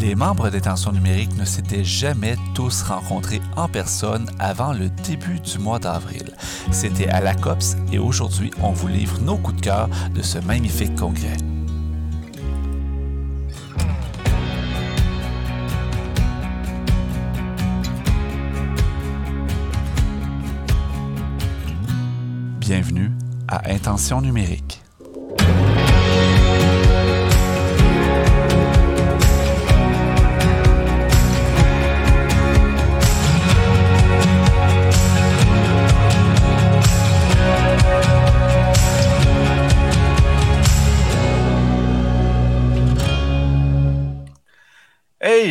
Les membres des tensions numériques ne s'étaient jamais tous rencontrés en personne avant le début du mois d'avril. C'était à la COPS et aujourd'hui, on vous livre nos coups de cœur de ce magnifique congrès. Bienvenue à Intention numérique.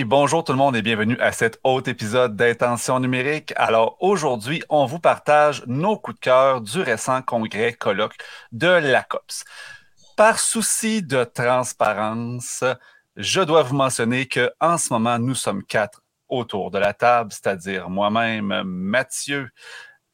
Bonjour tout le monde et bienvenue à cet autre épisode d'Intention numérique. Alors aujourd'hui, on vous partage nos coups de cœur du récent congrès colloque de l'ACOPS. Par souci de transparence, je dois vous mentionner que en ce moment, nous sommes quatre autour de la table, c'est-à-dire moi-même, Mathieu,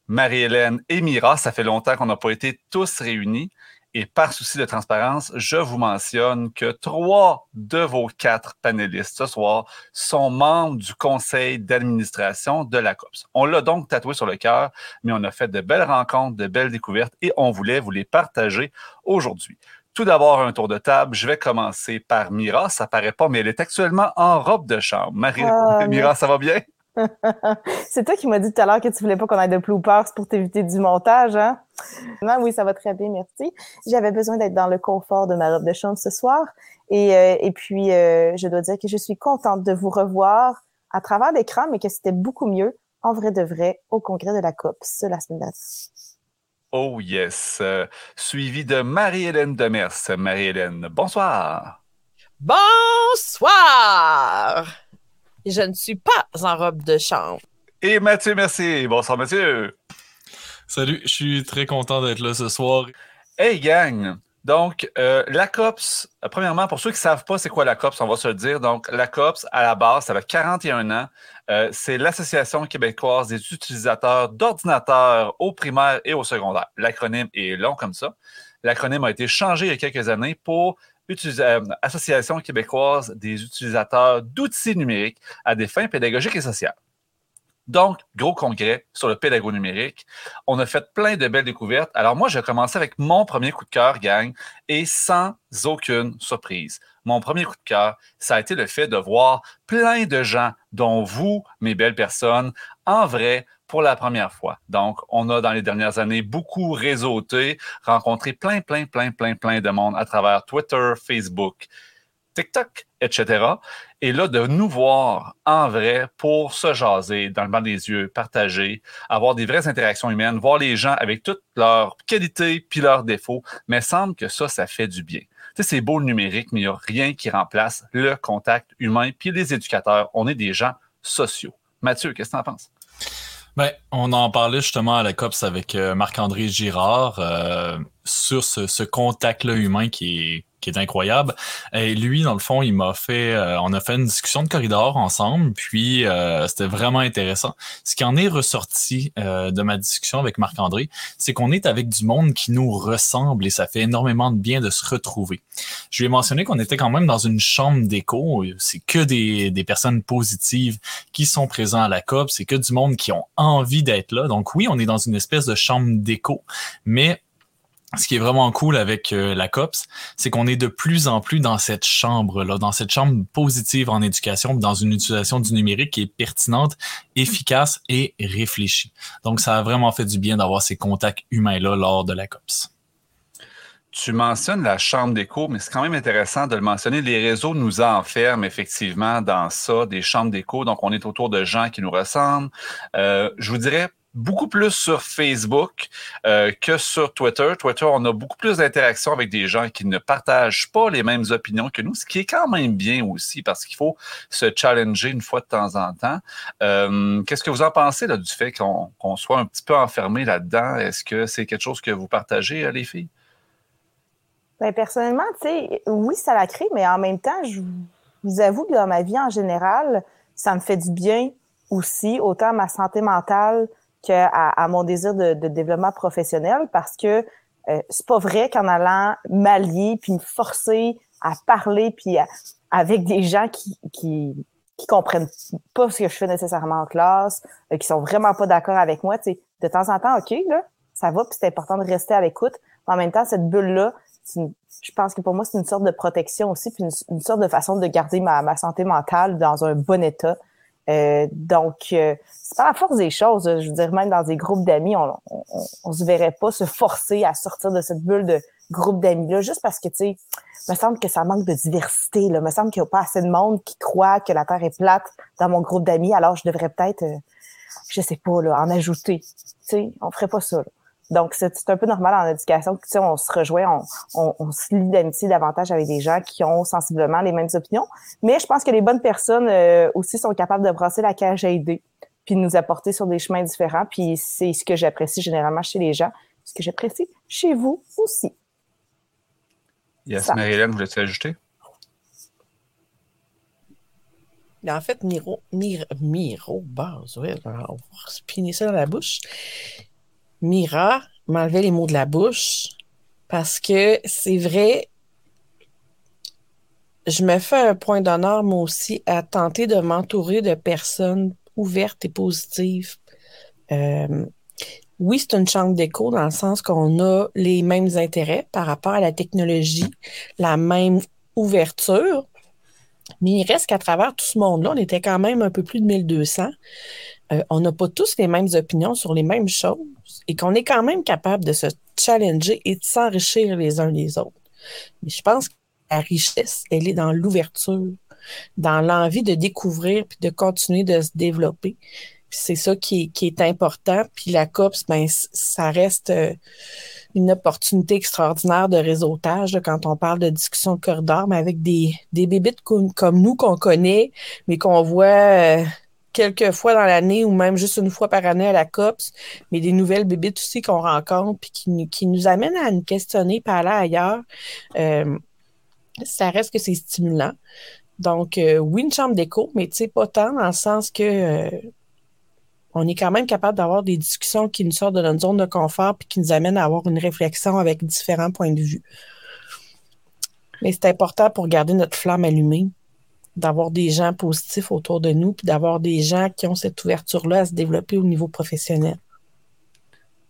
Marie-Hélène et Mira. Ça fait longtemps qu'on n'a pas été tous réunis. Et par souci de transparence, je vous mentionne que trois de vos quatre panélistes ce soir sont membres du conseil d'administration de la COPS. On l'a donc tatoué sur le cœur, mais on a fait de belles rencontres, de belles découvertes et on voulait vous les partager aujourd'hui. Tout d'abord, un tour de table. Je vais commencer par Mira. Ça paraît pas, mais elle est actuellement en robe de chambre. Marie, ah, Mira, ça va bien? c'est toi qui m'as dit tout à l'heure que tu voulais pas qu'on ait de bloopers pour t'éviter du montage, hein? Non, oui, ça va très bien, merci. J'avais besoin d'être dans le confort de ma robe de chambre ce soir. Et, euh, et puis, euh, je dois dire que je suis contente de vous revoir à travers l'écran, mais que c'était beaucoup mieux, en vrai de vrai, au congrès de la COPS la semaine dernière. Oh yes. Euh, suivi de Marie-Hélène Demers. Marie-Hélène, bonsoir. Bonsoir je ne suis pas en robe de chambre. Et Mathieu, merci. Bonsoir Mathieu. Salut, je suis très content d'être là ce soir. Hey gang! Donc, euh, la COPS, euh, premièrement, pour ceux qui ne savent pas c'est quoi la COPS, on va se le dire. Donc, la COPS, à la base, ça fait 41 ans. Euh, c'est l'Association québécoise des utilisateurs d'ordinateurs au primaire et au secondaire. L'acronyme est long comme ça. L'acronyme a été changé il y a quelques années pour euh, Association québécoise des utilisateurs d'outils numériques à des fins pédagogiques et sociales. Donc, gros congrès sur le pédago numérique. On a fait plein de belles découvertes. Alors moi, j'ai commencé avec mon premier coup de cœur, gang, et sans aucune surprise. Mon premier coup de cœur, ça a été le fait de voir plein de gens, dont vous, mes belles personnes, en vrai, pour la première fois. Donc, on a dans les dernières années beaucoup réseauté, rencontré plein, plein, plein, plein, plein de monde à travers Twitter, Facebook, TikTok, etc. Et là, de nous voir en vrai pour se jaser dans le banc des yeux, partager, avoir des vraies interactions humaines, voir les gens avec toutes leurs qualités puis leurs défauts, mais semble que ça, ça fait du bien. Tu sais, c'est beau le numérique, mais il n'y a rien qui remplace le contact humain. Puis les éducateurs, on est des gens sociaux. Mathieu, qu'est-ce que tu en penses? Ben, on en parlait justement à la COPS avec euh, Marc-André Girard euh, sur ce, ce contact-là humain qui est qui est incroyable. Et lui, dans le fond, il m'a fait, euh, on a fait une discussion de corridor ensemble, puis euh, c'était vraiment intéressant. Ce qui en est ressorti euh, de ma discussion avec Marc-André, c'est qu'on est avec du monde qui nous ressemble et ça fait énormément de bien de se retrouver. Je lui ai mentionné qu'on était quand même dans une chambre d'écho. C'est que des, des personnes positives qui sont présents à la COP. C'est que du monde qui ont envie d'être là. Donc oui, on est dans une espèce de chambre d'écho, mais ce qui est vraiment cool avec euh, la COPS, c'est qu'on est de plus en plus dans cette chambre-là, dans cette chambre positive en éducation, dans une utilisation du numérique qui est pertinente, efficace et réfléchie. Donc, ça a vraiment fait du bien d'avoir ces contacts humains-là lors de la COPS. Tu mentionnes la chambre d'écho, mais c'est quand même intéressant de le mentionner. Les réseaux nous enferment effectivement dans ça, des chambres d'écho. Donc, on est autour de gens qui nous ressemblent. Euh, je vous dirais beaucoup plus sur Facebook euh, que sur Twitter. Twitter, on a beaucoup plus d'interactions avec des gens qui ne partagent pas les mêmes opinions que nous, ce qui est quand même bien aussi parce qu'il faut se challenger une fois de temps en temps. Euh, qu'est-ce que vous en pensez du fait qu'on soit un petit peu enfermé là-dedans? Est-ce que c'est quelque chose que vous partagez, euh, les filles? Ben, personnellement, tu sais, oui, ça la crée, mais en même temps, je vous avoue que dans ma vie en général, ça me fait du bien aussi, autant ma santé mentale à, mon désir de, développement professionnel parce que euh, c'est pas vrai qu'en allant m'allier puis me forcer à parler puis avec des gens qui, qui, comprennent pas ce que je fais nécessairement en classe, euh, qui sont vraiment pas d'accord avec moi, de temps en temps, OK, là, ça va, puis c'est important de rester à l'écoute. En même temps, cette bulle-là, je pense que pour moi, c'est une sorte de protection aussi, puis une, sorte de façon de garder ma, santé mentale dans un bon état. Euh, donc, euh, c'est pas la force des choses. Je veux dire, même dans des groupes d'amis, on, on, on, se verrait pas se forcer à sortir de cette bulle de groupe d'amis-là, juste parce que, tu sais, me semble que ça manque de diversité. Là. me semble qu'il n'y a pas assez de monde qui croit que la Terre est plate dans mon groupe d'amis, alors je devrais peut-être, euh, je sais pas, là, en ajouter. Tu sais, on ferait pas ça. Là. Donc, c'est un peu normal en éducation que, on se rejoint, on, on, on se lie d'amitié davantage avec des gens qui ont sensiblement les mêmes opinions. Mais je pense que les bonnes personnes euh, aussi sont capables de brasser la cage à aider, puis de nous apporter sur des chemins différents. Puis c'est ce que j'apprécie généralement chez les gens, ce que j'apprécie chez vous aussi. Yes, Marie-Hélène, voulais-tu ajouter? En fait, Miro, Miro, Miro, base, ouais, on va spinner ça dans la bouche. Mira m'enlevait les mots de la bouche parce que c'est vrai, je me fais un point d'honneur, moi aussi, à tenter de m'entourer de personnes ouvertes et positives. Euh, oui, c'est une chambre d'écho dans le sens qu'on a les mêmes intérêts par rapport à la technologie, la même ouverture. Mais il reste qu'à travers tout ce monde-là, on était quand même un peu plus de 1200. Euh, on n'a pas tous les mêmes opinions sur les mêmes choses et qu'on est quand même capable de se challenger et de s'enrichir les uns les autres. Mais je pense que la richesse, elle est dans l'ouverture, dans l'envie de découvrir puis de continuer de se développer. C'est ça qui est, important. Puis la COPS, ben, ça reste euh, une opportunité extraordinaire de réseautage quand on parle de discussion de corridor, mais avec des, des bébites comme, nous qu'on connaît, mais qu'on voit euh, quelques fois dans l'année ou même juste une fois par année à la COPS, mais des nouvelles bébites aussi qu'on rencontre puis qui, qui, nous amènent à nous questionner par là ailleurs. Euh, ça reste que c'est stimulant. Donc, oui, une chambre d'écho, mais tu sais, pas tant dans le sens que on est quand même capable d'avoir des discussions qui nous sortent de notre zone de confort puis qui nous amènent à avoir une réflexion avec différents points de vue. Mais c'est important pour garder notre flamme allumée, d'avoir des gens positifs autour de nous, puis d'avoir des gens qui ont cette ouverture-là à se développer au niveau professionnel.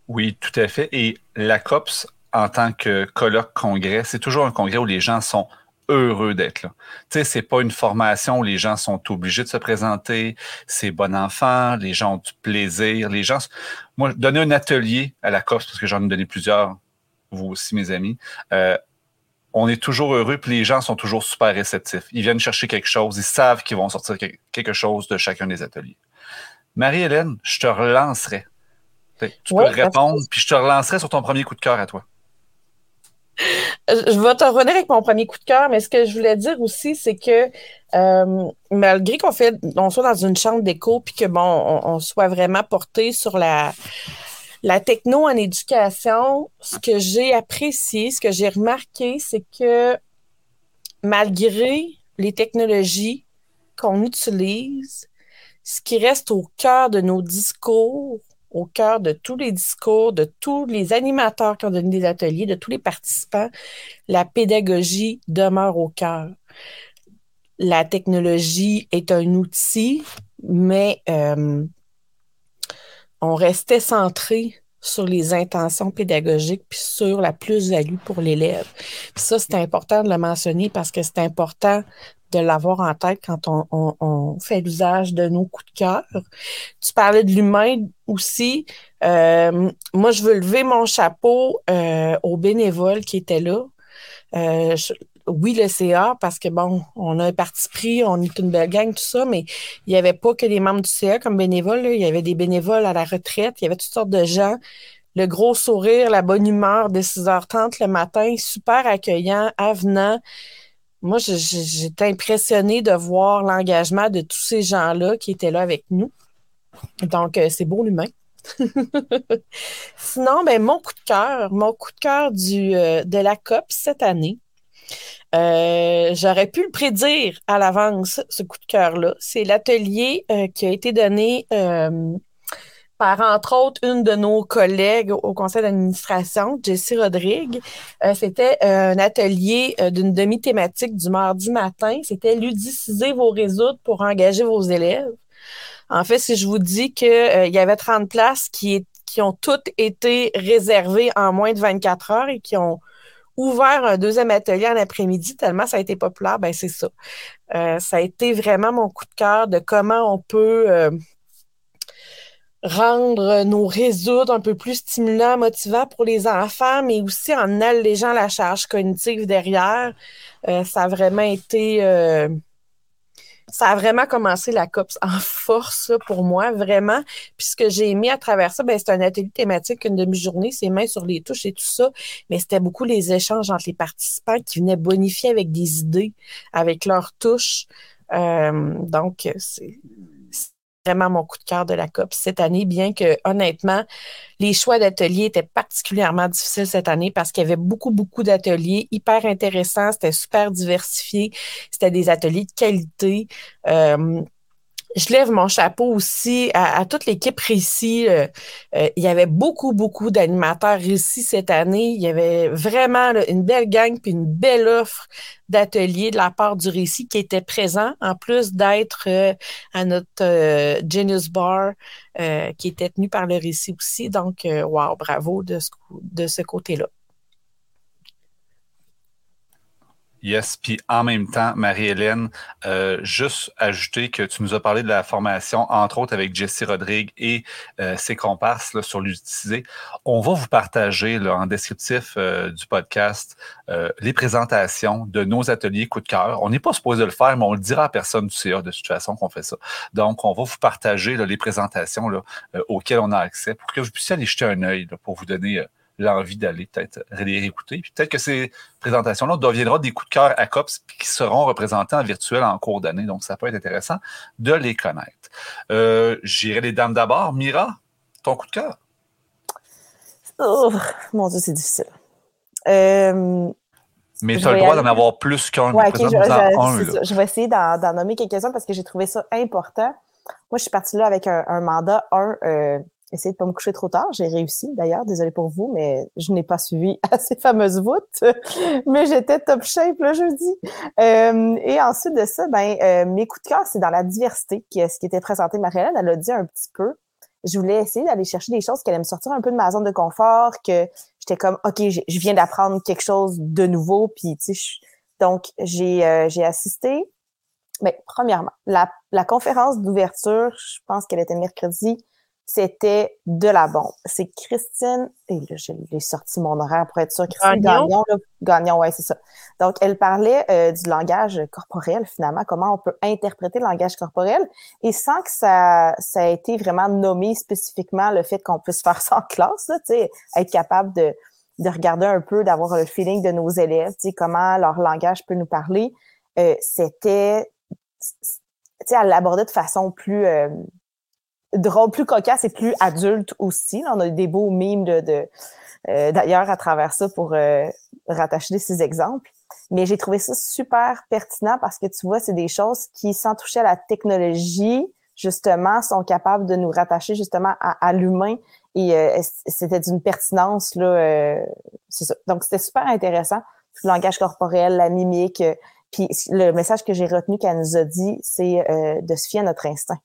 Oui, tout à fait. Et la COPS, en tant que colloque congrès, c'est toujours un congrès où les gens sont heureux d'être là. Tu sais, c'est pas une formation où les gens sont obligés de se présenter, c'est bon enfant, les gens ont du plaisir, les gens... Moi, donner un atelier à la COPS, parce que j'en ai donné plusieurs, vous aussi, mes amis, euh, on est toujours heureux, puis les gens sont toujours super réceptifs. Ils viennent chercher quelque chose, ils savent qu'ils vont sortir quelque chose de chacun des ateliers. Marie-Hélène, je te relancerai. Tu peux répondre, puis je te relancerai sur ton premier coup de cœur à toi. Je vais te revenir avec mon premier coup de cœur, mais ce que je voulais dire aussi, c'est que euh, malgré qu'on fait, on soit dans une chambre d'écho, puis que bon, on, soit vraiment porté sur la, la techno en éducation, ce que j'ai apprécié, ce que j'ai remarqué, c'est que malgré les technologies qu'on utilise, ce qui reste au cœur de nos discours, au cœur de tous les discours, de tous les animateurs qui ont donné des ateliers, de tous les participants, la pédagogie demeure au cœur. La technologie est un outil, mais euh, on restait centré sur les intentions pédagogiques puis sur la plus-value pour l'élève. Ça, c'est important de le mentionner parce que c'est important de l'avoir en tête quand on, fait l'usage de nos coups de cœur. Tu parlais de l'humain aussi. Euh, moi, je veux lever mon chapeau euh, aux bénévoles qui étaient là. Euh, oui, le CA, parce que bon, on a un parti pris, on est une belle gang, tout ça, mais il n'y avait pas que des membres du CA comme bénévoles. Il y avait des bénévoles à la retraite, il y avait toutes sortes de gens. Le gros sourire, la bonne humeur de 6h30 le matin, super accueillant, avenant moi, j'étais impressionnée de voir l'engagement de tous ces gens-là qui étaient là avec nous. Donc, euh, c'est beau l'humain. Sinon, ben, mon coup de cœur, mon coup de cœur du, euh, de la COP cette année, euh, j'aurais pu le prédire à l'avance, ce coup de cœur-là. C'est l'atelier qui a été donné par, entre autres, une de nos collègues au conseil d'administration, Jessie Rodrigue. Euh, c'était un atelier euh, d'une demi-thématique du mardi matin. C'était ludiciser vos réseaux pour engager vos élèves. En fait, si je vous dis qu'il euh, y avait 30 places qui, qui ont toutes été réservées en moins de 24 heures et qui ont ouvert un deuxième atelier en après-midi tellement ça a été populaire, ben c'est ça. ça a été vraiment mon coup de cœur de comment on peut rendre nos réseaux un peu plus stimulants, motivants pour les enfants, mais aussi en allégeant la charge cognitive derrière. Euh, ça a vraiment été... Ça a vraiment commencé la COPS en force pour moi, vraiment. Puis ce que j'ai aimé à travers ça, ben, c'est un atelier thématique, une demi-journée, c'est mains sur les touches et tout ça. Mais c'était beaucoup les échanges entre les participants qui venaient bonifier avec des idées, avec leurs touches. Euh, donc, c'est vraiment mon coup de cœur de la COP cette année, bien que honnêtement, les choix d'ateliers étaient particulièrement difficiles cette année parce qu'il y avait beaucoup, beaucoup d'ateliers hyper intéressants, c'était super diversifié, c'était des ateliers de qualité. Euh, je lève mon chapeau aussi à, toute l'équipe Récit. Euh, euh, il y avait beaucoup, beaucoup d'animateurs Récit cette année. Il y avait vraiment une belle gang puis une belle offre d'ateliers de la part du Récit qui était présent, en plus d'être euh, à notre Genius Bar qui était tenu par le Récit aussi. Donc, wow, bravo de de ce côté-là. Yes, puis en même temps, Marie-Hélène, euh, juste ajouter que tu nous as parlé de la formation, entre autres avec Jessie Rodrigue et euh, ses comparses sur l'utiliser. On va vous partager en descriptif euh, du podcast les présentations de nos ateliers coup de cœur. On n'est pas supposé le faire, mais on le dira à personne du CA de toute façon qu'on fait ça. Donc, on va vous partager les présentations auxquelles on a accès pour que vous puissiez aller jeter un œil pour vous donner l'envie d'aller peut-être les réécouter. Puis peut-être que ces présentations-là deviendront des coups de cœur à COPS qui seront représentés en virtuel en cours d'année. Donc, ça peut être intéressant de les connaître. Euh, J'irai les dames d'abord. Mira, ton coup de cœur? Oh, mon Dieu, c'est difficile. Euh, mais tu as le droit d'en avoir plus qu'un. Ouais, je, vais essayer d'en nommer quelques-uns parce que j'ai trouvé ça important. Moi, je suis partie là avec un, mandat, un, euh, essayer de pas me coucher trop tard. J'ai réussi d'ailleurs, désolé pour vous, mais je n'ai pas suivi à ces fameuses voûtes. mais j'étais top shape le jeudi. Euh, et ensuite de ça, ben euh, mes coups de cœur, c'est dans la diversité, qui est ce qui était présenté. Marie-Hélène, elle a dit un petit peu. Je voulais essayer d'aller chercher des choses qui allaient me sortir un peu de ma zone de confort, que j'étais comme, OK, je viens d'apprendre quelque chose de nouveau. Puis, tu sais, donc, j'ai euh, j'ai assisté. Mais premièrement, la, la conférence d'ouverture, je pense qu'elle était mercredi, c'était de la bombe. C'est Christine, et là, j'ai sorti mon horaire pour être sûre, Christine Gagnon, Gagnon, ouais, c'est ça. Donc, elle parlait euh, du langage corporel, finalement, comment on peut interpréter le langage corporel, et sans que ça, ça ait été vraiment nommé spécifiquement le fait qu'on puisse faire ça en classe, tu sais, être capable de, de regarder un peu, d'avoir le feeling de nos élèves, tu sais, comment leur langage peut nous parler. Euh, c'était, tu sais, elle l'abordait de façon plus... Euh, drôle, plus cocasse et plus adulte aussi. on a des beaux mimes de, euh, d'ailleurs à travers ça pour euh, rattacher ces exemples. Mais j'ai trouvé ça super pertinent parce que tu vois, c'est des choses qui, sans toucher à la technologie, justement, sont capables de nous rattacher justement à, l'humain. Et euh, c'était d'une pertinence, là, c'est ça. Donc, c'était super intéressant. le langage corporel, la mimique. puis le message que j'ai retenu qu'elle nous a dit, c'est de se fier à notre instinct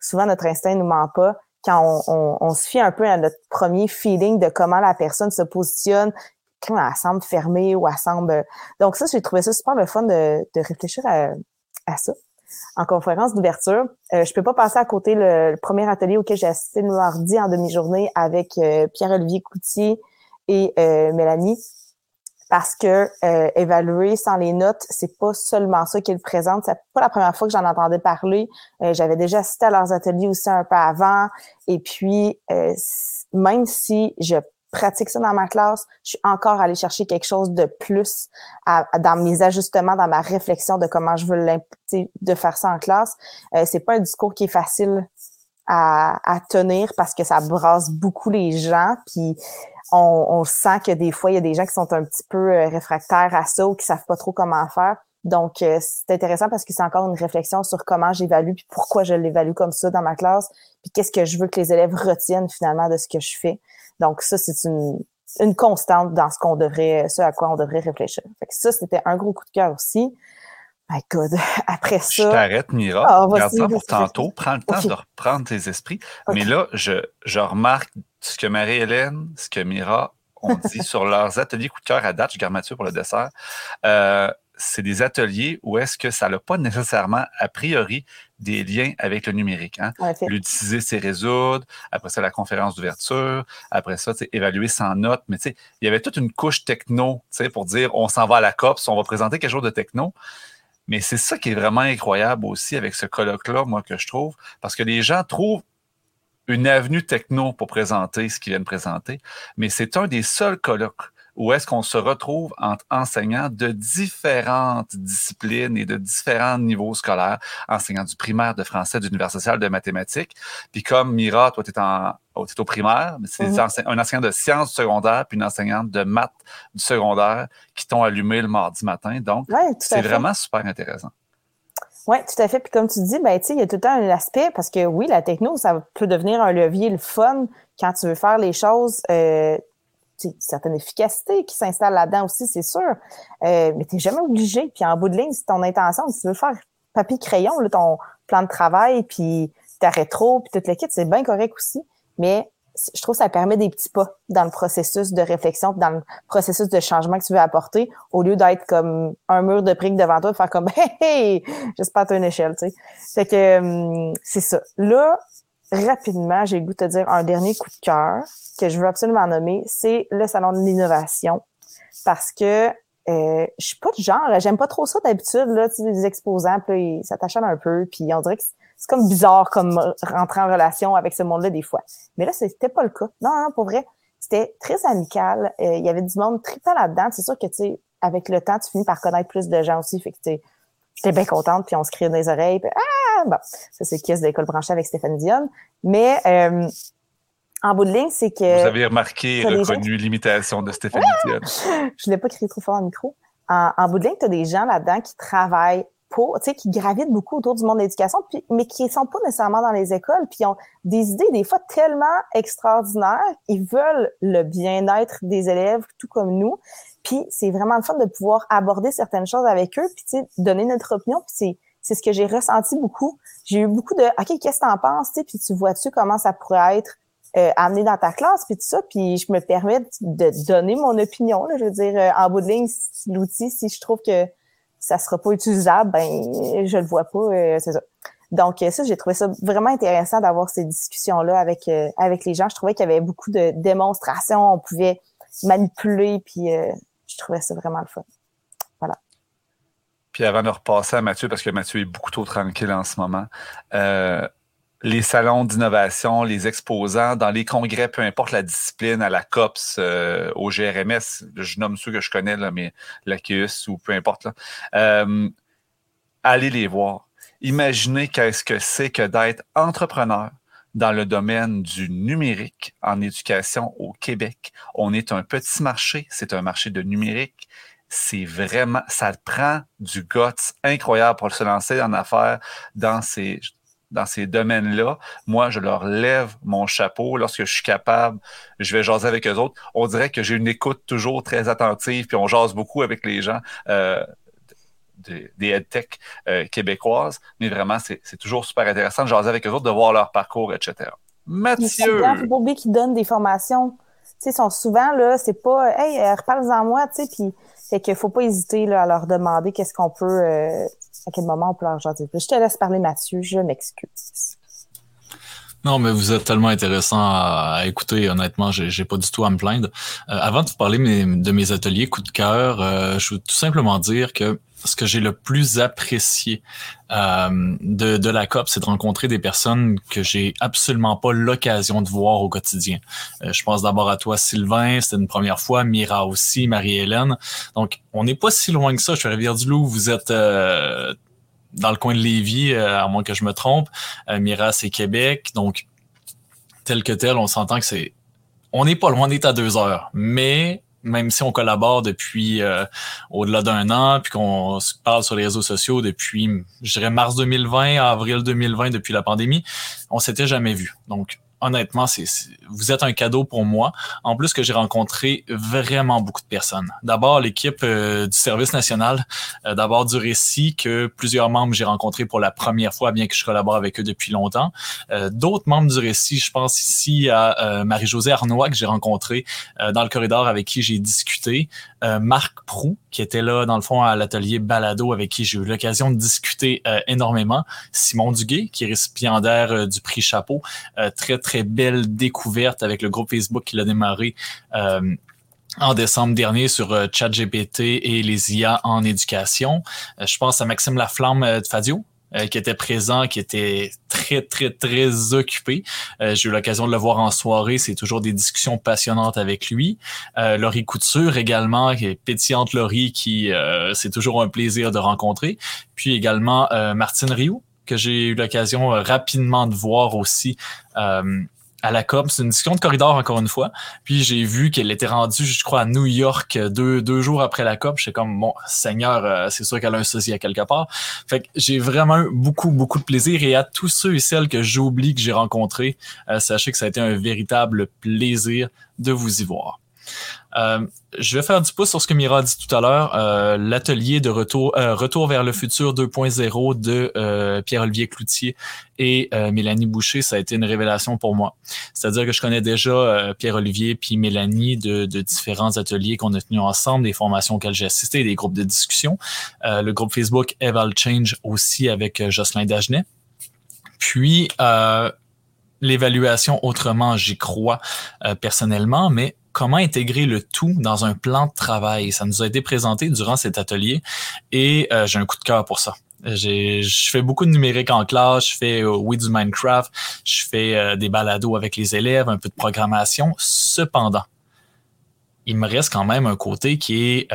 souvent notre instinct nous ment pas quand on, se fie un peu à notre premier feeling de comment la personne se positionne, quand elle semble fermée ou elle semble. Donc ça, j'ai trouvé ça super le fun de, réfléchir à, ça. En conférence d'ouverture, euh, je peux pas passer à côté le, premier atelier auquel j'ai assisté le mardi en demi-journée avec euh, Pierre-Olivier Coutier et euh, Mélanie parce que euh, évaluer sans les notes, c'est pas seulement ça qu'ils présentent. C'est pas la première fois que j'en entendais parler. Euh, j'avais déjà assisté à leurs ateliers aussi un peu avant. Et puis, euh, même si je pratique ça dans ma classe, je suis encore allée chercher quelque chose de plus dans mes ajustements, dans ma réflexion de comment je veux de faire ça en classe. c'est pas un discours qui est facile à, à tenir parce que ça brasse beaucoup les gens. Puis on, sent que des fois, il y a des gens qui sont un petit peu euh, réfractaires à ça ou qui savent pas trop comment faire. Donc, euh, c'est intéressant parce que c'est encore une réflexion sur comment j'évalue puis pourquoi je l'évalue comme ça dans ma classe, puis qu'est-ce que je veux que les élèves retiennent finalement de ce que je fais. Donc, ça, c'est une, une constante dans ce qu'on devrait, ce à quoi on devrait réfléchir. Fait que ça, c'était un gros coup de cœur aussi. My God. Après ça. Je t'arrête, Mira. Ah, Regarde ça pour tantôt. Prends le temps de reprendre tes esprits. Mais là, je, je remarque ce que Marie-Hélène, ce que Mira ont dit sur leurs ateliers coup de cœur à date. Je garde Mathieu pour le dessert. Euh, c'est des ateliers où est-ce que ça n'a pas nécessairement, a priori, des liens avec le numérique. Hein? L'utiliser, c'est résoudre. Après ça, la conférence d'ouverture. Après ça, évaluer sans note. Mais il y avait toute une couche techno pour dire on s'en va à la COPS, on va présenter quelque chose de techno. Mais c'est ça qui est vraiment incroyable aussi avec ce colloque-là, moi, que je trouve, parce que les gens trouvent une avenue techno pour présenter ce qu'ils viennent présenter, mais c'est un des seuls colloques où est-ce qu'on se retrouve entre enseignants de différentes disciplines et de différents niveaux scolaires, enseignants du primaire, de français, d'univers social, de mathématiques. Puis comme Mira, toi, tu es, en, au primaire, mais c'est mhm. un enseignant de sciences secondaires puis une enseignante de maths du secondaire qui t'ont allumé le mardi matin. Donc, c'est vraiment super intéressant. Oui, tout à fait. Puis comme tu dis, ben, il y a tout le temps un aspect, parce que oui, la techno, ça peut devenir un levier, le fun, quand tu veux faire les choses euh, certaine efficacité qui s'installe là-dedans aussi, c'est sûr. Euh, mais tu n'es jamais obligé. Puis en bout de ligne, c'est ton intention, si tu veux faire papier-crayon, ton plan de travail, puis ta rétro, puis toute l'équipe, c'est bien correct aussi. Mais je trouve que ça permet des petits pas dans le processus de réflexion, dans le processus de changement que tu veux apporter, au lieu d'être comme un mur de briques devant toi, de faire comme Hey, hey j'espère une échelle, tu sais. Fait que hum, c'est ça. Là, rapidement, j'ai le goût de te dire un dernier coup de cœur que je veux absolument nommer, c'est le salon de l'innovation. Parce que euh, je suis pas du genre, j'aime pas trop ça d'habitude, là, sais, les exposants, puis ça t'achète un peu, puis on dirait que c'est comme bizarre comme rentrer en relation avec ce monde-là des fois. Mais là, c'était pas le cas. Non, pour vrai, c'était très amical. Euh, il y avait du monde trippant là-dedans. C'est sûr que, tu sais, avec le temps, tu finis par connaître plus de gens aussi. Fait que, tu j'étais bien contente, puis on se criait dans les oreilles. Puis, ah! Bon, ça, c'est Kiss de l'école branchée avec Stéphane Dion. Mais euh, en bout de ligne, c'est que... Vous avez remarqué et reconnu l'imitation de Stéphane Dion. Je ne l'ai pas crié trop fort le micro. En, en bout de ligne, tu as des gens là-dedans qui travaillent pour, tu sais, qui gravitent beaucoup autour du monde de l'éducation, mais qui ne sont pas nécessairement dans les écoles, puis ont des idées des fois tellement extraordinaires. Ils veulent le bien-être des élèves, tout comme nous. Puis c'est vraiment le fun de pouvoir aborder certaines choses avec eux, puis tu sais, donner notre opinion. Puis c'est c'est ce que j'ai ressenti beaucoup. J'ai eu beaucoup de OK, qu'est-ce que t'en penses, puis tu vois-tu comment ça pourrait être euh, amené dans ta classe, puis tout ça, puis je me permets de donner mon opinion. Là, je veux dire, euh, en bout de ligne, l'outil, si je trouve que ça sera pas utilisable, ben je le vois pas, euh, c'est ça. Donc ça, j'ai trouvé ça vraiment intéressant d'avoir ces discussions-là avec avec les gens. Je trouvais qu'il y avait beaucoup de démonstrations, on pouvait manipuler, puis je trouvais ça vraiment le fun. Puis avant de repasser à Mathieu, parce que Mathieu est beaucoup trop tranquille en ce moment, euh, les salons d'innovation, les exposants, dans les congrès, peu importe la discipline, à la COPS, euh, au GRMS, je nomme ceux que je connais, là, mais l'AQUS ou peu importe, euh, allez les voir. Imaginez qu'est-ce que c'est que d'être entrepreneur, dans le domaine du numérique en éducation au Québec. On est un petit marché, c'est un marché de numérique. C'est vraiment, ça prend du guts incroyable pour se lancer en affaires dans ces, dans ces domaines-là. Moi, je leur lève mon chapeau. Lorsque je suis capable, je vais jaser avec eux autres. On dirait que j'ai une écoute toujours très attentive, puis on jase beaucoup avec les gens. Euh, des EdTech euh, québécoises, mais vraiment, c'est toujours super intéressant de jaser avec eux autres, de voir leur parcours, etc. Mathieu! Il faut qui donne des formations. Tu sais, sont souvent, là, c'est pas « Hey, euh, reparle-en moi », tu sais, puis fait qu'il faut pas hésiter là, à leur demander qu'est-ce qu'on peut, euh, à quel moment on peut leur jaser Je te laisse parler, Mathieu, je m'excuse. Non, mais vous êtes tellement intéressant à, écouter. Honnêtement, j'ai pas du tout à me plaindre. avant de vous parler de mes ateliers coup de cœur, je veux tout simplement dire que ce que j'ai le plus apprécié euh, de, de la COP, c'est de rencontrer des personnes que j'ai absolument pas l'occasion de voir au quotidien. Euh, je pense d'abord à toi, Sylvain, c'était une première fois, Mira aussi, Marie-Hélène. Donc, on n'est pas si loin que ça. Je suis à Rivière-du-Loup, vous êtes euh, dans le coin de Lévis, à moins que je me trompe. Mira, c'est Québec. Donc, tel que tel, on s'entend que c'est... On n'est pas loin d'être à deux heures, mais même si on collabore depuis euh, au-delà d'un an, puis qu'on se parle sur les réseaux sociaux depuis, je dirais, mars 2020, avril 2020, depuis la pandémie, on s'était jamais vu. Donc, honnêtement, c'est, vous êtes un cadeau pour moi. En plus que j'ai rencontré vraiment beaucoup de personnes. D'abord l'équipe euh, du service national, euh, d'abord du récit que plusieurs membres j'ai rencontrés pour la première fois, bien que je collabore avec eux depuis longtemps. Euh, d'autres membres du récit, je pense ici à Marie-Josée Arnois que j'ai rencontré dans le corridor avec qui j'ai discuté. Marc Prou qui était là dans le fond à l'atelier Balado avec qui j'ai eu l'occasion de discuter énormément. Simon Duguay qui est récipiendaire du prix Chapeau, très très belle découverte avec le groupe Facebook qu'il a démarré euh, en décembre dernier sur euh, ChatGPT et les IA en éducation. Euh, je pense à Maxime Laflamme de Fadio, qui était présent, qui était très, très, très occupé. J'ai eu l'occasion de le voir en soirée. C'est toujours des discussions passionnantes avec lui. Laurie Couture également, qui est pétillante Laurie, qui c'est toujours un plaisir de rencontrer. Puis également Martine Rioux, que j'ai eu l'occasion rapidement de voir aussi à la COP. C'est une discussion de corridor, encore une fois. Puis j'ai vu qu'elle était rendue, je crois, à New York deux, deux jours après la COP. J'étais comme, bon, Seigneur, euh, c'est sûr qu'elle a un sosie à quelque part. Fait que j'ai vraiment eu beaucoup, beaucoup de plaisir. Et à tous ceux et celles que j'oublie que j'ai rencontrés, euh, sachez que ça a été un véritable plaisir de vous y voir. Euh, je vais faire du pouce sur ce que Mira a dit tout à l'heure. Euh, l'atelier de retour, euh, retour vers le futur 2.0 de Pierre-Olivier Cloutier et Mélanie Boucher, ça a été une révélation pour moi. C'est-à-dire que je connais déjà Pierre-Olivier puis Mélanie de, de différents ateliers qu'on a tenus ensemble, des formations auxquelles j'ai assisté, des groupes de discussion. le groupe Facebook Eval Change aussi avec Jocelyn Dagenet. Puis, l'évaluation autrement, j'y crois personnellement, mais comment intégrer le tout dans un plan de travail. Ça nous a été présenté durant cet atelier et euh, j'ai un coup de cœur pour ça. Je fais beaucoup de numérique en classe, je fais euh, du Minecraft, je fais euh, des balados avec les élèves, un peu de programmation. Cependant, il me reste quand même un côté qui est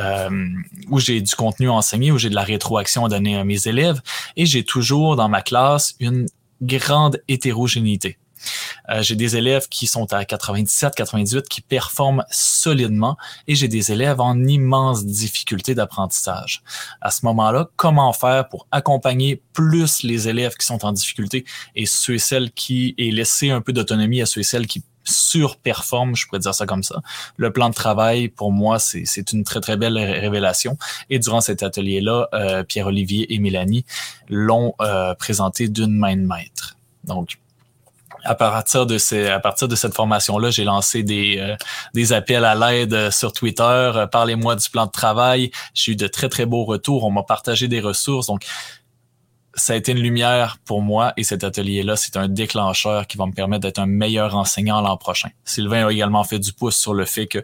où j'ai du contenu enseigné, où j'ai de la rétroaction à donner à mes élèves, et j'ai toujours dans ma classe une grande hétérogénéité. Euh, j'ai des élèves qui sont à 97, 98, qui performent solidement et j'ai des élèves en immense difficulté d'apprentissage. À ce moment-là, comment faire pour accompagner plus les élèves qui sont en difficulté et ceux et celles qui, et laisser un peu d'autonomie à ceux et celles qui surperforment, je pourrais dire ça comme ça. Le plan de travail, pour moi, c'est une très, très belle révélation. Et durant cet atelier-là, euh, Pierre-Olivier et Mélanie l'ont euh, présenté d'une main de maître. Donc, à partir de ces, à partir de cette formation-là, j'ai lancé des, euh, des appels à l'aide euh, sur Twitter. Euh, parlez-moi du plan de travail. J'ai eu de très, très beaux retours. On m'a partagé des ressources. Donc, ça a été une lumière pour moi et cet atelier-là, c'est un déclencheur qui va me permettre d'être un meilleur enseignant l'an prochain. Sylvain a également fait du pouce sur le fait que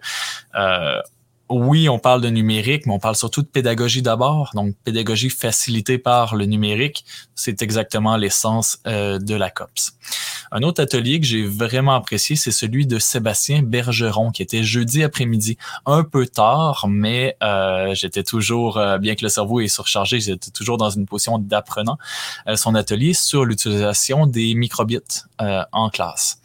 oui, on parle de numérique, mais on parle surtout de pédagogie d'abord. Donc, pédagogie facilitée par le numérique, c'est exactement l'essence euh, de la COPS. Un autre atelier que j'ai vraiment apprécié, c'est celui de Sébastien Bergeron, qui était jeudi après-midi, un peu tard, mais euh, j'étais toujours, euh, bien que le cerveau est surchargé, j'étais toujours dans une position d'apprenant. son atelier sur l'utilisation des microbits en classe.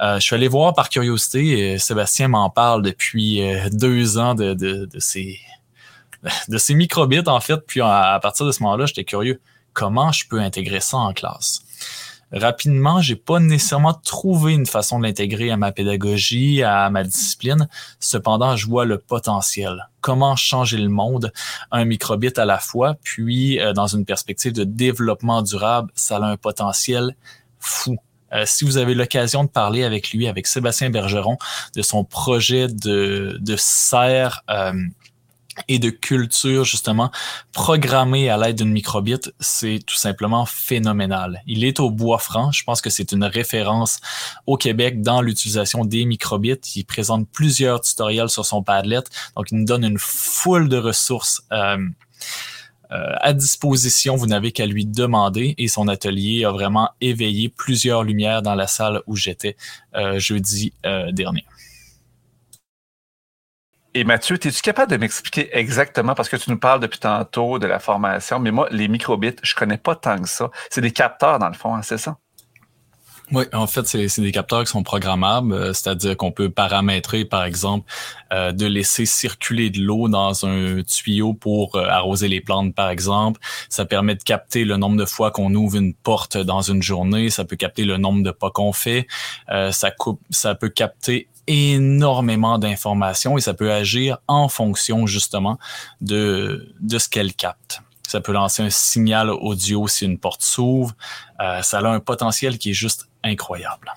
Euh, je suis allé voir par curiosité, et Sébastien m'en parle depuis euh, deux ans de, de, de, ces, de ces microbits, en fait. Puis à, partir de ce moment-là, j'étais curieux. Comment je peux intégrer ça en classe? Rapidement, j'ai pas nécessairement trouvé une façon de l'intégrer à ma pédagogie, à ma discipline. Cependant, je vois le potentiel. Comment changer le monde, un microbit à la fois, puis euh, dans une perspective de développement durable, ça a un potentiel fou. Euh, si vous avez l'occasion de parler avec lui, avec Sébastien Bergeron, de son projet de, de serre euh, et de culture, justement, programmée à l'aide d'une microbite, c'est tout simplement phénoménal. Il est au bois franc. Je pense que c'est une référence au Québec dans l'utilisation des microbits. Il présente plusieurs tutoriels sur son Padlet. Donc, il nous donne une foule de ressources. Euh, euh, à disposition, vous n'avez qu'à lui demander et son atelier a vraiment éveillé plusieurs lumières dans la salle où j'étais euh, jeudi dernier. Et Mathieu, es-tu capable de m'expliquer exactement, parce que tu nous parles depuis tantôt de la formation, mais moi, les microbits, je connais pas tant que ça. C'est des capteurs, dans le fond, hein, c'est ça? Oui, en fait, c'est des capteurs qui sont programmables, euh, c'est-à-dire qu'on peut paramétrer, par exemple, euh, de laisser circuler de l'eau dans un tuyau pour euh, arroser les plantes, par exemple. Ça permet de capter le nombre de fois qu'on ouvre une porte dans une journée. Ça peut capter le nombre de pas qu'on fait. ça peut capter énormément d'informations et ça peut agir en fonction justement de, de ce qu'elle capte. Ça peut lancer un signal audio si une porte s'ouvre. ça a un potentiel qui est juste incroyable.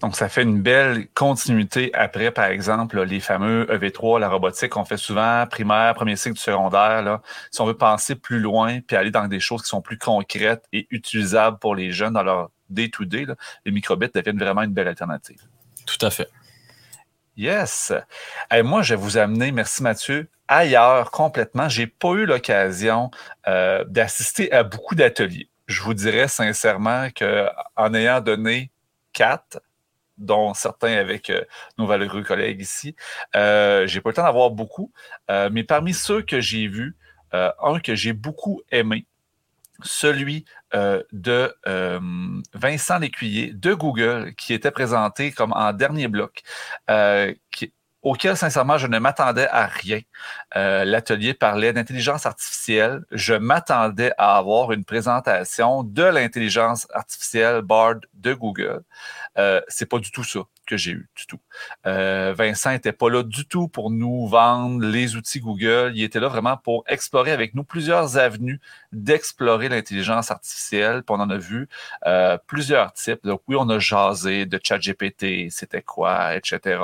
Donc, ça fait une belle continuité après, par exemple, les fameux EV3, la robotique qu'on fait souvent, primaire, premier cycle du secondaire. Là. Si on veut penser plus loin puis aller dans des choses qui sont plus concrètes et utilisables pour les jeunes dans leur day-to-day, les microbits deviennent vraiment une belle alternative. Tout à fait. Yes. Et moi, je vais vous amener, merci Mathieu, ailleurs complètement. J'ai pas eu l'occasion euh, d'assister à beaucoup d'ateliers je vous dirais sincèrement qu'en ayant donné quatre, dont certains avec euh, nos valeureux collègues ici, euh, j'ai pas le temps d'avoir beaucoup, euh, mais parmi ceux que j'ai vus, euh, un que j'ai beaucoup aimé, celui de Vincent Lécuyer de Google, qui était présenté comme en dernier bloc, qui, auquel, sincèrement, je ne m'attendais à rien. Euh, L'atelier parlait d'intelligence artificielle. Je m'attendais à avoir une présentation de l'intelligence artificielle BARD de Google. Euh, c'est pas du tout ça que j'ai eu du tout. Euh, Vincent était pas là du tout pour nous vendre les outils Google. Il était là vraiment pour explorer avec nous plusieurs avenues d'explorer l'intelligence artificielle. On en a vu euh, plusieurs types. Donc oui, on a jasé de ChatGPT, c'était quoi, etc.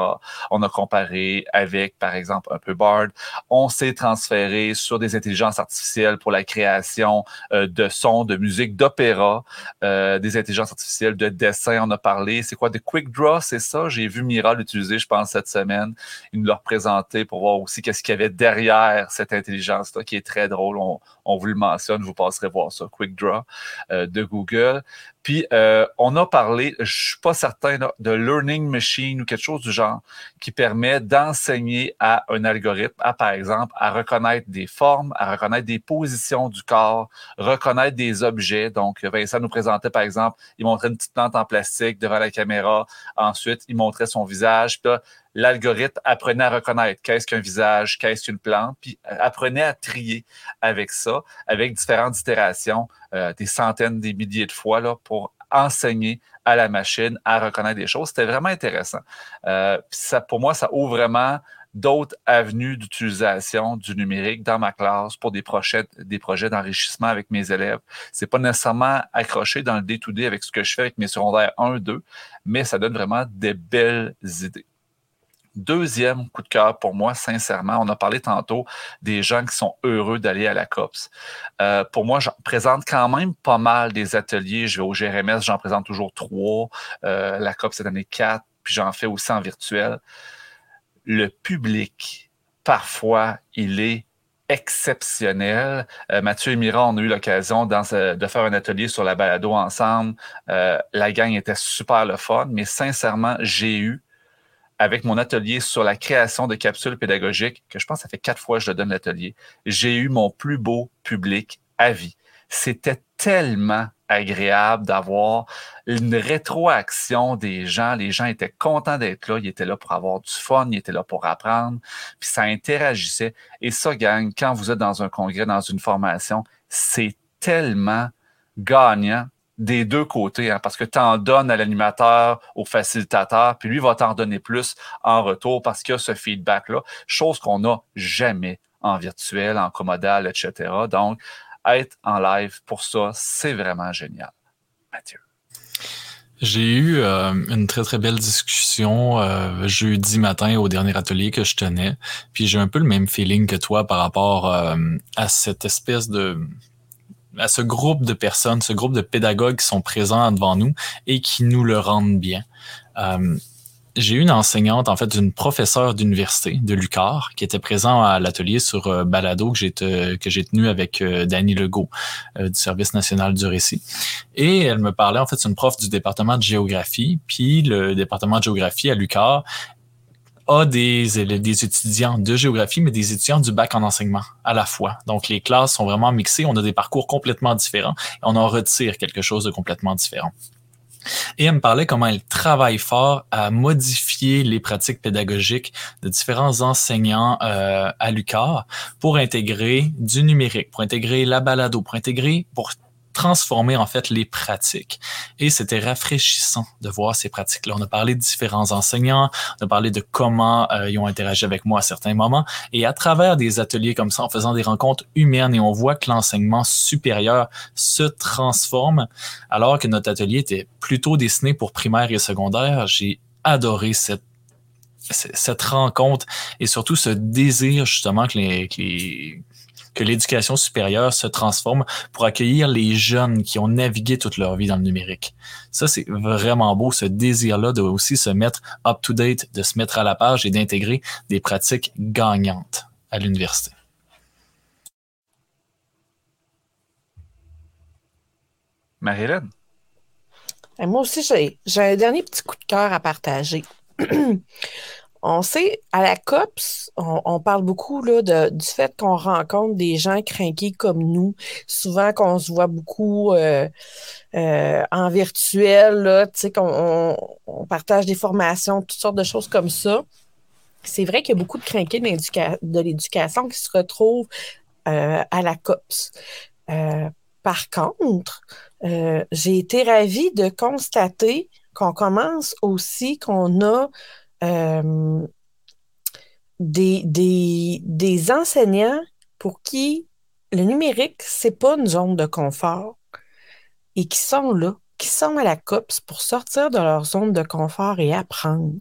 On a comparé avec, par exemple, un peu Bard. On s'est transféré sur des intelligences artificielles pour la création euh, de sons, de musique, d'opéra, des intelligences artificielles de dessin. On a parlé, c'est quoi, de Quick Draw, c'est ça? J'ai vu Mira l'utiliser, je pense, cette semaine. Il nous l'a représenté pour voir aussi qu'est-ce qu'il y avait derrière cette intelligence-là, qui est très drôle. On, vous le mentionne, vous passerez voir ça, Quick Draw euh, de Google. Puis, euh, on a parlé, je suis pas certain, de learning machine ou quelque chose du genre qui permet d'enseigner à un algorithme, à par exemple, à reconnaître des formes, à reconnaître des positions du corps, reconnaître des objets. Donc, Vincent nous présentait, par exemple, il montrait une petite plante en plastique devant la caméra. Ensuite, il montrait son visage. Puis l'algorithme apprenait à reconnaître qu'est-ce qu'un visage, qu'est-ce qu'une plante, puis apprenait à trier avec ça, avec différentes itérations, euh, des centaines, des milliers de fois, là, pour enseigner à la machine à reconnaître des choses. C'était vraiment intéressant. Euh, ça, pour moi, ça ouvre vraiment d'autres avenues d'utilisation du numérique dans ma classe pour des projets, des projets d'enrichissement avec mes élèves. C'est pas nécessairement accroché dans le day-to-day avec ce que je fais avec mes secondaires 1, 2, mais ça donne vraiment des belles idées. Deuxième coup de cœur pour moi, sincèrement, on a parlé tantôt des gens qui sont heureux d'aller à la COPS. Euh, pour moi, j'en présente quand même pas mal des ateliers. Je vais au GRMS, j'en présente toujours trois. Euh, la COPS cette année quatre, puis j'en fais aussi en virtuel. Le public, parfois, il est exceptionnel. Euh, Mathieu et Mira, on a eu l'occasion de faire un atelier sur la balado ensemble. Euh, la gang était super le fun, mais sincèrement, j'ai eu avec mon atelier sur la création de capsules pédagogiques, que je pense que ça fait quatre fois que je donne l'atelier, j'ai eu mon plus beau public à vie. C'était tellement agréable d'avoir une rétroaction des gens. Les gens étaient contents d'être là. Ils étaient là pour avoir du fun. Ils étaient là pour apprendre. Puis ça interagissait. Et ça, gang, quand vous êtes dans un congrès, dans une formation, c'est tellement gagnant des deux côtés, hein, parce que tu en donnes à l'animateur, au facilitateur, puis lui va t'en donner plus en retour parce qu'il y a ce feedback-là, chose qu'on n'a jamais en virtuel, en commodal, etc. Donc, être en live pour ça, c'est vraiment génial. Mathieu. J'ai eu euh, une très très belle discussion euh, jeudi matin au dernier atelier que je tenais, puis j'ai un peu le même feeling que toi par rapport euh, à cette espèce de à ce groupe de personnes, ce groupe de pédagogues qui sont présents devant nous et qui nous le rendent bien. Euh, j'ai eu une enseignante, en fait, une professeure d'université de l'UCAR qui était présent à l'atelier sur euh, Balado que j'ai tenu avec euh, Danny Legault du Service national du récit. Et elle me parlait, en fait, c'est une prof du département de géographie. Puis le département de géographie à l'UCAR a des, des étudiants de géographie, mais des étudiants du bac en enseignement à la fois. Donc, les classes sont vraiment mixées. On a des parcours complètement différents et on en retire quelque chose de complètement différent. Et elle me parlait comment elle travaille fort à modifier les pratiques pédagogiques de différents enseignants euh, à l'UCAR pour intégrer du numérique, pour intégrer la balado, pour intégrer, pour transformer en fait les pratiques. Et c'était rafraîchissant de voir ces pratiques-là. On a parlé de différents enseignants, on a parlé de comment euh, ils ont interagi avec moi à certains moments. Et à travers des ateliers comme ça, en faisant des rencontres humaines, et on voit que l'enseignement supérieur se transforme, alors que notre atelier était plutôt destiné pour primaire et secondaire. J'ai adoré cette cette rencontre et surtout ce désir justement que les, que les, que l'éducation supérieure se transforme pour accueillir les jeunes qui ont navigué toute leur vie dans le numérique. Ça, c'est vraiment beau, ce désir-là de aussi se mettre up-to-date, de se mettre à la page et d'intégrer des pratiques gagnantes à l'université. Marie-Hélène? Moi aussi, j'ai un dernier petit coup de cœur à partager. On sait, à la COPS, on, parle beaucoup du fait qu'on rencontre des gens craqués comme nous. Souvent qu'on se voit beaucoup euh, euh, en virtuel, qu'on on, partage des formations, toutes sortes de choses comme ça. C'est vrai qu'il y a beaucoup de craqués de l'éducation qui se retrouvent euh, à la COPS. par contre, j'ai été ravie de constater qu'on commence aussi qu'on a euh, des, enseignants pour qui le numérique, c'est pas une zone de confort et qui sont là, qui sont à la COPS pour sortir de leur zone de confort et apprendre.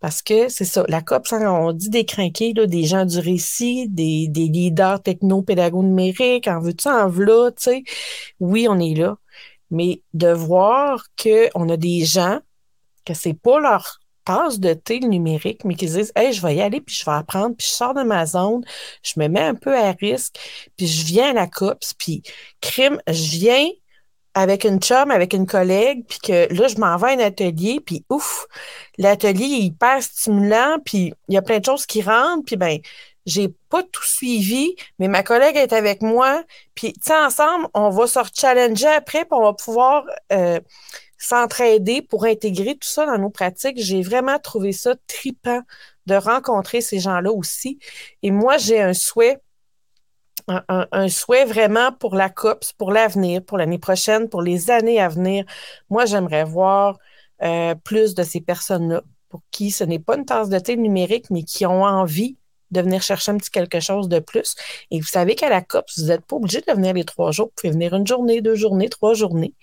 Parce que c'est ça, la COPS, hein, on dit des crinqués, là, des gens du récit, des, des leaders techno-pédagogues numériques, en veux-tu, en veux tu sais. Oui, on est là. Mais de voir qu'on a des gens que c'est pas leur de thé numérique, mais qui disent Hey, je vais y aller, puis je vais apprendre, puis je sors de ma zone, je me mets un peu à risque, puis je viens à la COPS, puis crime, je viens avec une chum, avec une collègue, puis que là, je m'en vais à un atelier, puis ouf, l'atelier est hyper stimulant, puis il y a plein de choses qui rentrent, puis ben, j'ai pas tout suivi, mais ma collègue est avec moi, puis tu sais, ensemble, on va se challenger après, puis on va pouvoir euh, s'entraider pour intégrer tout ça dans nos pratiques. J'ai vraiment trouvé ça tripant de rencontrer ces gens-là aussi. Et moi, j'ai un souhait, un, souhait vraiment pour la COPS, pour l'avenir, pour l'année prochaine, pour les années à venir. Moi, j'aimerais voir euh, plus de ces personnes-là pour qui ce n'est pas une tasse de thé numérique, mais qui ont envie de venir chercher un petit quelque chose de plus. Et vous savez qu'à la COPS, vous n'êtes pas obligé de venir les trois jours. Vous pouvez venir une journée, deux journées, trois journées.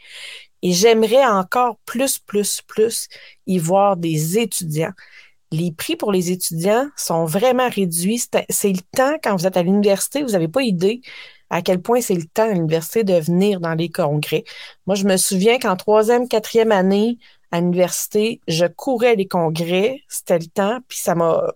Et j'aimerais encore plus, plus, plus y voir des étudiants. Les prix pour les étudiants sont vraiment réduits. C'est le temps, quand vous êtes à l'université, vous n'avez pas idée à quel point c'est le temps à l'université de venir dans les congrès. Moi, je me souviens qu'en troisième, quatrième année à l'université, je courais les congrès, c'était le temps, puis ça m'a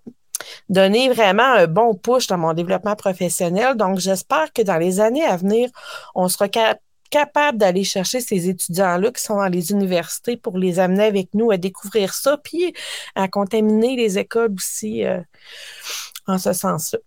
donné vraiment un bon push dans mon développement professionnel. Donc, j'espère que dans les années à venir, on sera capable capable d'aller chercher ces étudiants-là qui sont dans les universités pour les amener avec nous à découvrir ça, puis à contaminer les écoles aussi euh, en ce sens-là.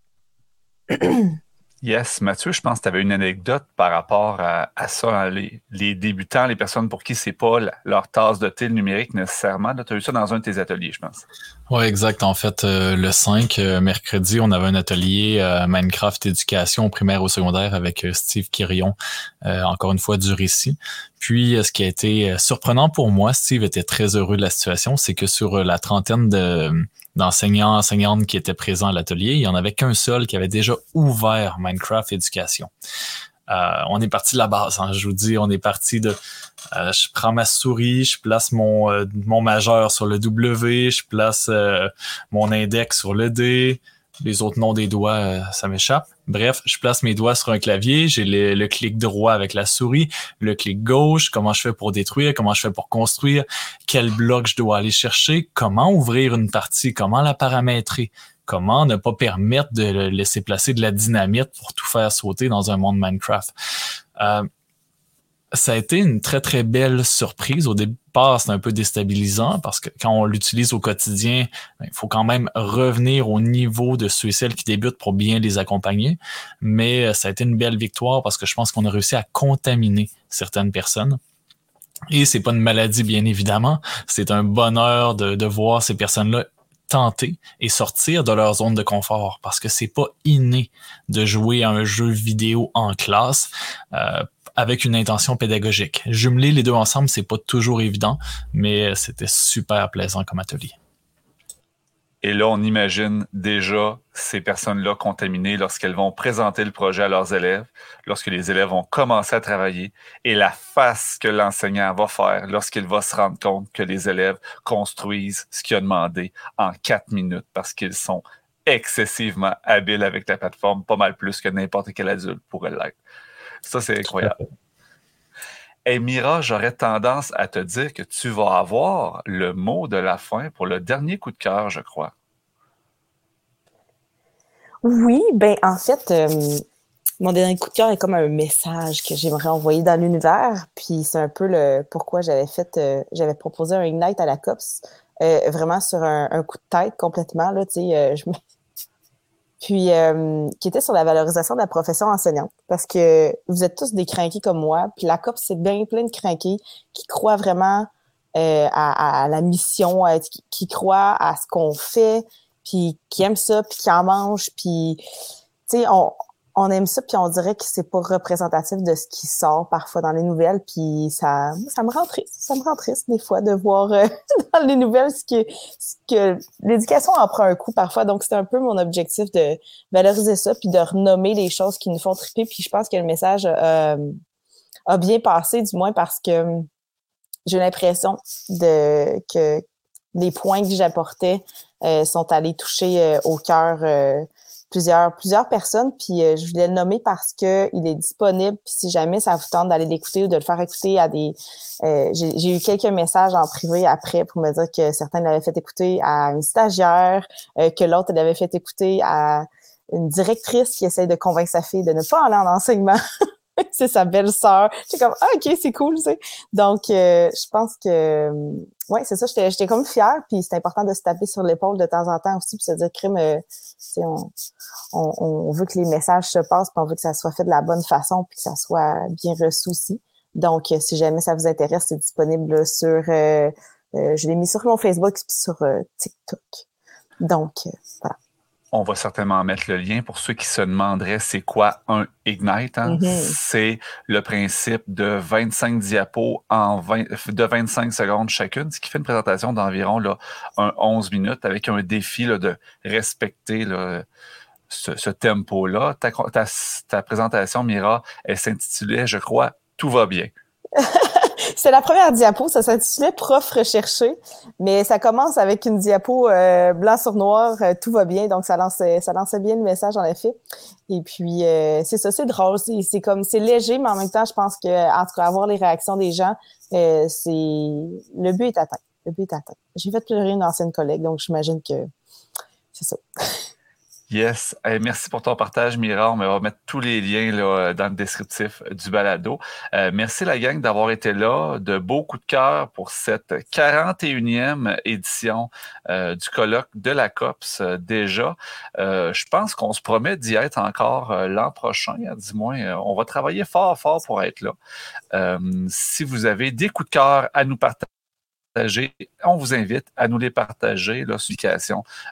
Yes, Mathieu, je pense que tu avais une anecdote par rapport à, ça, hein, les, débutants, les personnes pour qui c'est pas leur tasse de thé numérique nécessairement. Tu as eu ça dans un de tes ateliers, je pense. Oui, exact. En fait, euh, le 5, euh, mercredi, on avait un atelier euh, Minecraft éducation primaire au secondaire avec Steve Quirion, encore une fois du récit. Puis, ce qui a été surprenant pour moi, Steve était très heureux de la situation, c'est que sur la trentaine de d'enseignants, enseignantes qui étaient présents à l'atelier. Il n'y en avait qu'un seul qui avait déjà ouvert Minecraft Éducation. Euh, on est parti de la base. Hein. je vous dis, on est parti de. Euh, je prends ma souris, je place mon, euh, mon majeur sur le W, je place mon index sur le D, les autres noms des doigts, euh, ça m'échappe. Bref, je place mes doigts sur un clavier, j'ai le, clic droit avec la souris, le clic gauche, comment je fais pour détruire, comment je fais pour construire, quel bloc je dois aller chercher, comment ouvrir une partie, comment la paramétrer, comment ne pas permettre de laisser placer de la dynamite pour tout faire sauter dans un monde Minecraft. Euh, ça a été une très, très belle surprise. Au départ, c'est un peu déstabilisant parce que quand on l'utilise au quotidien, ben, il faut quand même revenir au niveau de ceux et celles qui débutent pour bien les accompagner. Mais euh, ça a été une belle victoire parce que je pense qu'on a réussi à contaminer certaines personnes. Et c'est pas une maladie, bien évidemment. C'est un bonheur de, de voir ces personnes-là tenter et sortir de leur zone de confort parce que c'est pas inné de jouer à un jeu vidéo en classe euh, avec une intention pédagogique. Jumeler les deux ensemble, c'est pas toujours évident, mais c'était super plaisant comme atelier. Et là, on imagine déjà ces personnes-là contaminées lorsqu'elles vont présenter le projet à leurs élèves, lorsque les élèves vont commencer à travailler, et la face que l'enseignant va faire lorsqu'il va se rendre compte que les élèves construisent ce qu'il a demandé en quatre minutes parce qu'ils sont excessivement habiles avec la plateforme, pas mal plus que n'importe quel adulte pourrait l'être. Ça, c'est incroyable. Et Mira, j'aurais tendance à te dire que tu vas avoir le mot de la fin pour le dernier coup de cœur, je crois. Oui, ben en fait, euh, mon dernier coup de cœur est comme un message que j'aimerais envoyer dans l'univers. Puis c'est un peu le pourquoi j'avais fait, euh, j'avais proposé un Ignite à la COPS, euh, vraiment sur un, coup de tête complètement. Là, tu sais, je me, puis euh, qui était sur la valorisation de la profession enseignante. Parce que vous êtes tous des crinqués comme moi, puis la COP, c'est bien plein de crinqués qui croient vraiment euh, à, la mission, qui, qui, croient à ce qu'on fait, puis qui aiment ça, puis qui en mangent, puis tu on, on aime ça, puis on dirait que c'est pas représentatif de ce qui sort parfois dans les nouvelles, puis ça, ça me rend triste. Ça me rend triste des fois de voir euh, dans les nouvelles ce que, l'éducation en prend un coup parfois. Donc c'est un peu mon objectif de valoriser ça, puis de renommer les choses qui nous font triper. Puis je pense que le message euh, a bien passé, du moins parce que j'ai l'impression de que les points que j'apportais euh, sont allés toucher au cœur plusieurs, plusieurs personnes, puis euh, je voulais le nommer parce que il est disponible. Puis si jamais ça vous tente d'aller l'écouter ou de le faire écouter à des, euh, j'ai eu quelques messages en privé après pour me dire que certains l'avaient fait écouter à une stagiaire, euh, que l'autre l'avait fait écouter à une directrice qui essaye de convaincre sa fille de ne pas aller en enseignement. c'est sa belle-sœur. J'étais comme, ah, OK, c'est cool, tu sais. Donc, euh, je pense que, euh, ouais, c'est ça, j'étais comme fière, puis c'est important de se taper sur l'épaule de temps en temps aussi, puis se dire, crime, euh, on, on, veut que les messages se passent, puis on veut que ça soit fait de la bonne façon, puis que ça soit bien reçu aussi. Donc, si jamais ça vous intéresse, c'est disponible sur, je l'ai mis sur mon Facebook, sur TikTok. Donc, voilà on va certainement mettre le lien pour ceux qui se demanderaient c'est quoi un Ignite. Hein? Mm-hmm. C'est le principe de 25 diapos en 20, de 25 secondes chacune, ce qui fait une présentation d'environ un 11 minutes avec un défi là, de respecter ce, tempo-là. Ta, ta, présentation, Mira, elle s'intitulait, je crois, Tout va bien. C'est la première diapo, ça s'intitulait Prof recherché, mais ça commence avec une diapo euh, blanc sur noir, euh, tout va bien, donc ça lançait, ça lançait bien le message en effet. Et puis euh, c'est ça, c'est drôle, c'est comme c'est léger, mais en même temps, je pense que en tout cas avoir les réactions des gens, c'est le but est atteint. Le but est atteint. J'ai fait pleurer une ancienne collègue, donc j'imagine que c'est ça. Yes. merci pour ton partage, Mira. On va mettre tous les liens là, dans le descriptif du balado. Euh, merci la gang d'avoir été là. De beaux coups de cœur pour cette 41e édition euh, du colloque de la COPS euh, déjà. je pense qu'on se promet d'y être encore l'an prochain, du moins. on va travailler fort, fort pour être là. si vous avez des coups de cœur à nous partager, on vous invite à nous les partager, là, sur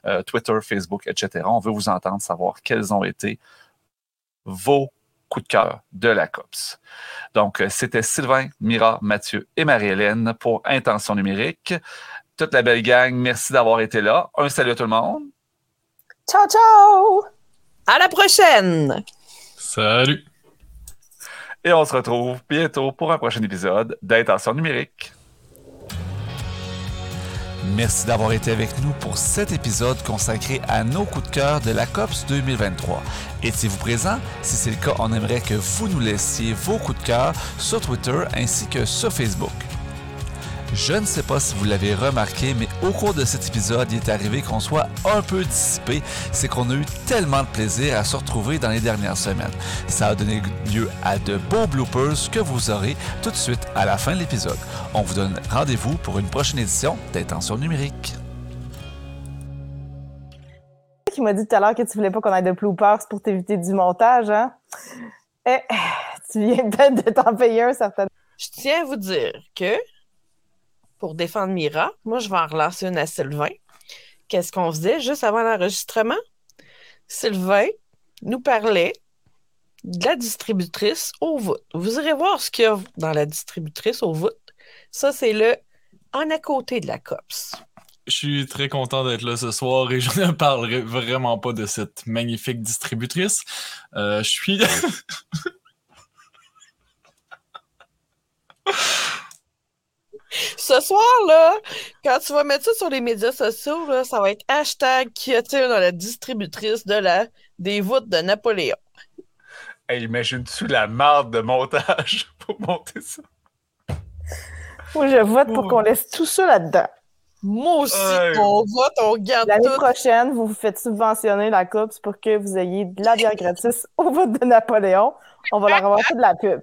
euh, Twitter, Facebook, etc. On veut vous entendre savoir quels ont été vos coups de cœur de la COPS. Donc, euh, c'était Sylvain, Mira, Mathieu et Marie-Hélène pour Intention numérique. Toute la belle gang, merci d'avoir été là. Un salut à tout le monde. Ciao, ciao! À la prochaine! Salut! Et on se retrouve bientôt pour un prochain épisode d'Intention numérique. Merci d'avoir été avec nous pour cet épisode consacré à nos coups de cœur de la COPS 2023. Étiez-vous présent? Si c'est le cas, on aimerait que vous nous laissiez vos coups de cœur sur Twitter ainsi que sur Facebook. Je ne sais pas si vous l'avez remarqué, mais au cours de cet épisode, il est arrivé qu'on soit un peu dissipé. C'est qu'on a eu tellement de plaisir à se retrouver dans les dernières semaines. Ça a donné lieu à de beaux bloopers que vous aurez tout de suite à la fin de l'épisode. On vous donne rendez-vous pour une prochaine édition d'Intention numérique qui m'a dit tout à l'heure que tu voulais pas qu'on ait de bloopers pour t'éviter du montage, hein? Eh, tu viens peut-être de t'en payer un, certainement. Je tiens à vous dire que pour défendre Mira, moi, je vais en relancer une à Sylvain. Qu'est-ce qu'on faisait juste avant l'enregistrement? Sylvain nous parlait de la distributrice au voûte. Vous irez voir ce qu'il y a dans la distributrice au voûte. Ça, c'est le en à côté de la COPS. Je suis très content d'être là ce soir et je ne parlerai vraiment pas de cette magnifique distributrice. Euh, je suis. Ce soir, là, quand tu vas mettre ça sur les médias sociaux, là, ça va être hashtag qui a-t-il dans la distributrice de la des voûtes de Napoléon. Hey, imagine-tu la marde de montage pour monter ça? Moi, je vote pour qu'on laisse tout ça là-dedans. Moi aussi, on vote, on garde L'année tout. prochaine, vous vous faites subventionner la COPS pour que vous ayez de la bière gratis au vote de Napoléon. On va leur avoir fait de la pub.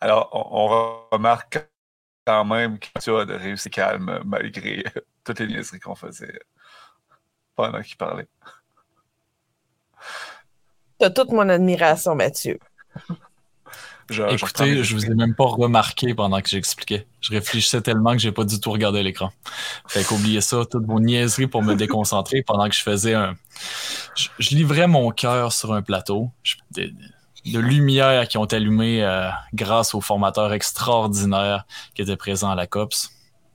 Alors, on, on remarque quand même que tu as de réussir calme malgré euh, toutes les niaiseries qu'on faisait pendant qu'il parlait. T'as toute mon admiration, Mathieu. Je- je Écoutez, je vous ai même pas remarqué pendant que j'expliquais. Je réfléchissais tellement que j'ai pas du tout regardé l'écran. Fait qu'oubliez ça, toutes vos niaiseries pour me déconcentrer pendant que je faisais un. Je, je livrais mon cœur sur un plateau. Je- de, lumières qui ont allumé euh, grâce au formateur extraordinaire qui était présent à la COPS.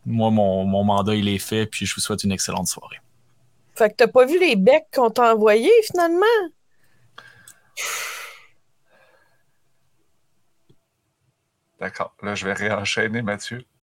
Moi, mon, mon mandat, il est fait, puis je vous souhaite une excellente soirée. Fait que t'as pas vu les becs qu'on t'a envoyés, finalement? D'accord. Là, je vais réenchaîner, Mathieu.